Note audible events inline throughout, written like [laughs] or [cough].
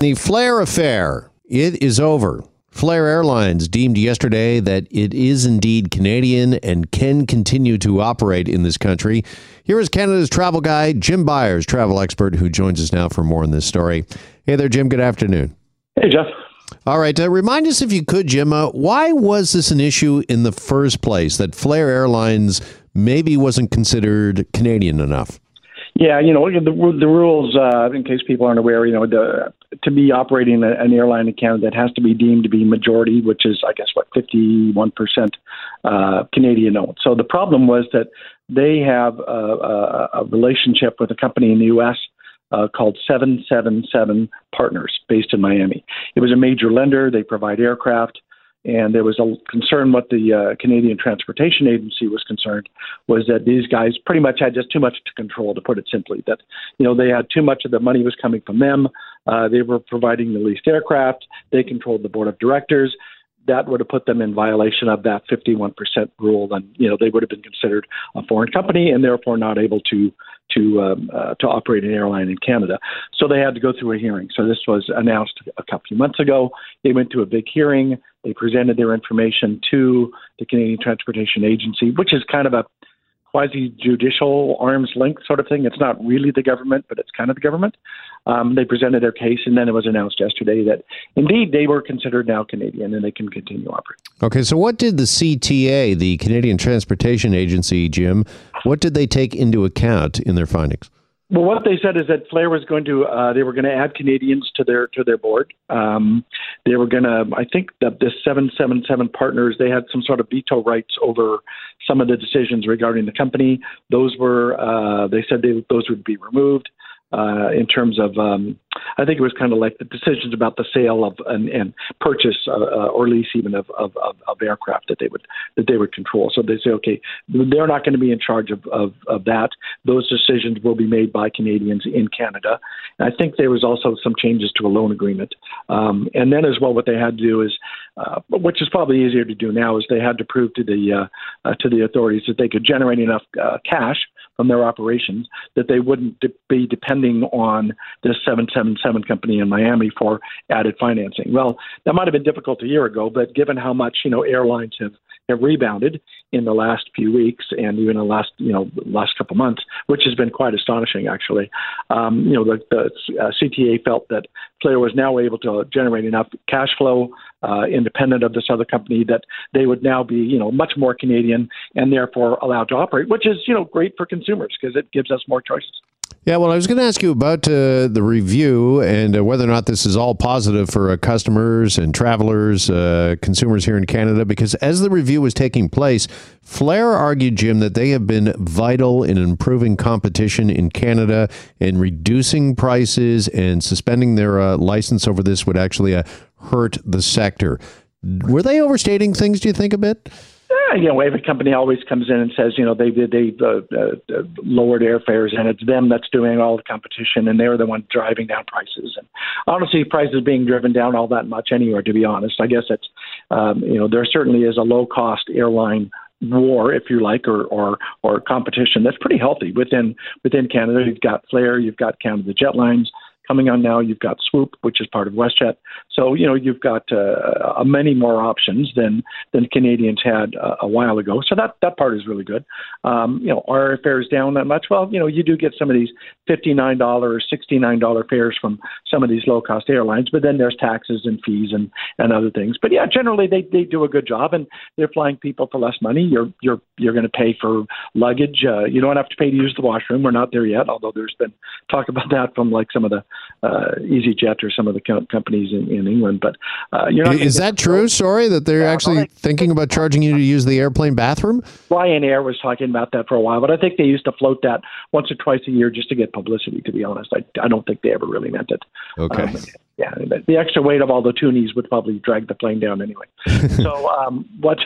The Flair affair, it is over. Flair Airlines deemed yesterday that it is indeed Canadian and can continue to operate in this country. Here is Canada's travel guy, Jim Byers, travel expert, who joins us now for more on this story. Hey there, Jim. Good afternoon. Hey, Jeff. All right. Uh, remind us, if you could, Jim, uh, why was this an issue in the first place that Flair Airlines maybe wasn't considered Canadian enough? Yeah, you know the the rules. Uh, in case people aren't aware, you know the, to be operating an airline in Canada, has to be deemed to be majority, which is I guess what fifty one percent uh, Canadian owned. So the problem was that they have a, a, a relationship with a company in the U.S. Uh, called 777 Partners, based in Miami. It was a major lender. They provide aircraft and there was a concern what the uh, Canadian Transportation Agency was concerned was that these guys pretty much had just too much to control, to put it simply. That you know they had too much of the money was coming from them. Uh, they were providing the leased aircraft. They controlled the board of directors. That would have put them in violation of that 51% rule, and you know they would have been considered a foreign company and therefore not able to to um, uh, to operate an airline in Canada. So they had to go through a hearing. So this was announced a couple of months ago. They went to a big hearing. They presented their information to the Canadian Transportation Agency, which is kind of a quasi judicial arm's length sort of thing. It's not really the government, but it's kind of the government. Um, they presented their case, and then it was announced yesterday that indeed they were considered now Canadian and they can continue operating. Okay, so what did the CTA, the Canadian Transportation Agency, Jim, what did they take into account in their findings? Well, what they said is that Flair was going to uh, they were going to add Canadians to their to their board. Um, they were going to I think that the seven seven seven partners they had some sort of veto rights over some of the decisions regarding the company. Those were uh, they said they, those would be removed uh, in terms of um, I think it was kind of like the decisions about the sale of and, and purchase uh, uh, or lease even of, of, of, of, aircraft that they would that they would control. So they say, okay, they're not going to be in charge of, of, of that. Those decisions will be made by Canadians in Canada. And I think there was also some changes to a loan agreement, um, and then as well, what they had to do is, uh, which is probably easier to do now, is they had to prove to the uh, uh, to the authorities that they could generate enough uh, cash from their operations that they wouldn't de- be depending on this 777 company in Miami for added financing. Well, that might have been difficult a year ago, but given how much you know airlines have have rebounded in the last few weeks and even the last you know last couple months, which has been quite astonishing actually. Um, you know the, the uh, CTA felt that Flair was now able to generate enough cash flow uh, independent of this other company that they would now be you know much more Canadian and therefore allowed to operate, which is you know great for consumers because it gives us more choices. Yeah, well, I was going to ask you about uh, the review and uh, whether or not this is all positive for uh, customers and travelers, uh, consumers here in Canada, because as the review was taking place, Flair argued, Jim, that they have been vital in improving competition in Canada and reducing prices and suspending their uh, license over this would actually uh, hurt the sector. Were they overstating things, do you think, a bit? Yeah, you know, every company always comes in and says, you know, they they uh, uh, lowered airfares, and it's them that's doing all the competition, and they're the one driving down prices. And honestly, prices being driven down all that much anywhere. To be honest, I guess it's, um, you know, there certainly is a low cost airline war, if you like, or or or competition that's pretty healthy within within Canada. You've got Flair, you've got Canada Jetlines coming on now. You've got Swoop, which is part of WestJet. So you know you've got uh, many more options than than Canadians had uh, a while ago. So that that part is really good. Um, you know, are fares down that much? Well, you know, you do get some of these fifty nine dollar or sixty nine dollar fares from some of these low cost airlines, but then there's taxes and fees and and other things. But yeah, generally they they do a good job and they're flying people for less money. You're you're you're going to pay for luggage. Uh, you don't have to pay to use the washroom. We're not there yet, although there's been talk about that from like some of the uh, EasyJet or some of the co- companies in, in England. But uh, you're not is that true? Sorry, that they're yeah, actually thinking about charging you to use the airplane bathroom. Ryanair was talking about that for a while, but I think they used to float that once or twice a year just to get publicity. To be honest, I, I don't think they ever really meant it. Okay. Um, yeah, the extra weight of all the toonies would probably drag the plane down anyway. [laughs] so, um, what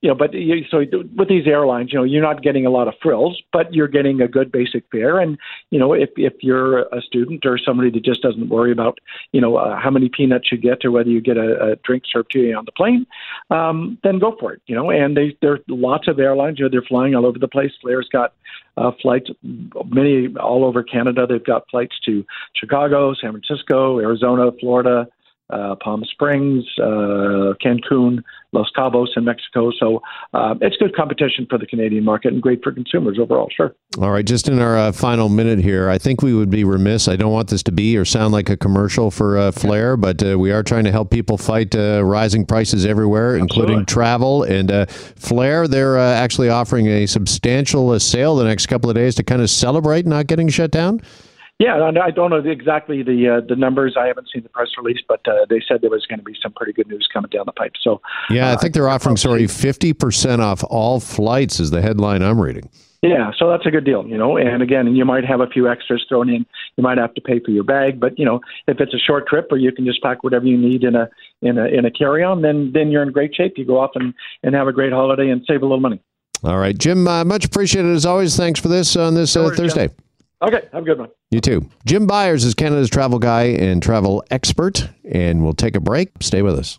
you know, but you, so with these airlines, you know, you're not getting a lot of frills, but you're getting a good basic fare. And you know, if if you're a student or somebody that just doesn't worry about, you know, uh, how many peanuts you get or whether you get a, a drink served to you on the plane, um, then go for it. You know, and they there are lots of airlines. You know, they're flying all over the place. Flair's got uh, flights, many all over Canada. They've got flights to Chicago, San Francisco, Arizona, Florida, uh, Palm Springs, uh, Cancun, Los Cabos in Mexico. So uh, it's good competition for the Canadian market and great for consumers overall. Sure. All right, just in our uh, final minute here, I think we would be remiss. I don't want this to be or sound like a commercial for uh, Flair, but uh, we are trying to help people fight uh, rising prices everywhere, Absolutely. including travel. And uh, Flair, they're uh, actually offering a substantial sale the next couple of days to kind of celebrate not getting shut down. Yeah, I don't know exactly the uh, the numbers. I haven't seen the press release, but uh, they said there was going to be some pretty good news coming down the pipe. So yeah, I think they're offering sorry fifty percent off all flights is the headline I'm reading. Yeah, so that's a good deal, you know. And again, you might have a few extras thrown in. You might have to pay for your bag, but you know, if it's a short trip or you can just pack whatever you need in a in a in a carry on, then then you're in great shape. You go off and and have a great holiday and save a little money. All right, Jim, uh, much appreciated as always. Thanks for this on this uh, Thursday. Jim. Okay, have a good one. You too. Jim Byers is Canada's travel guy and travel expert, and we'll take a break. Stay with us.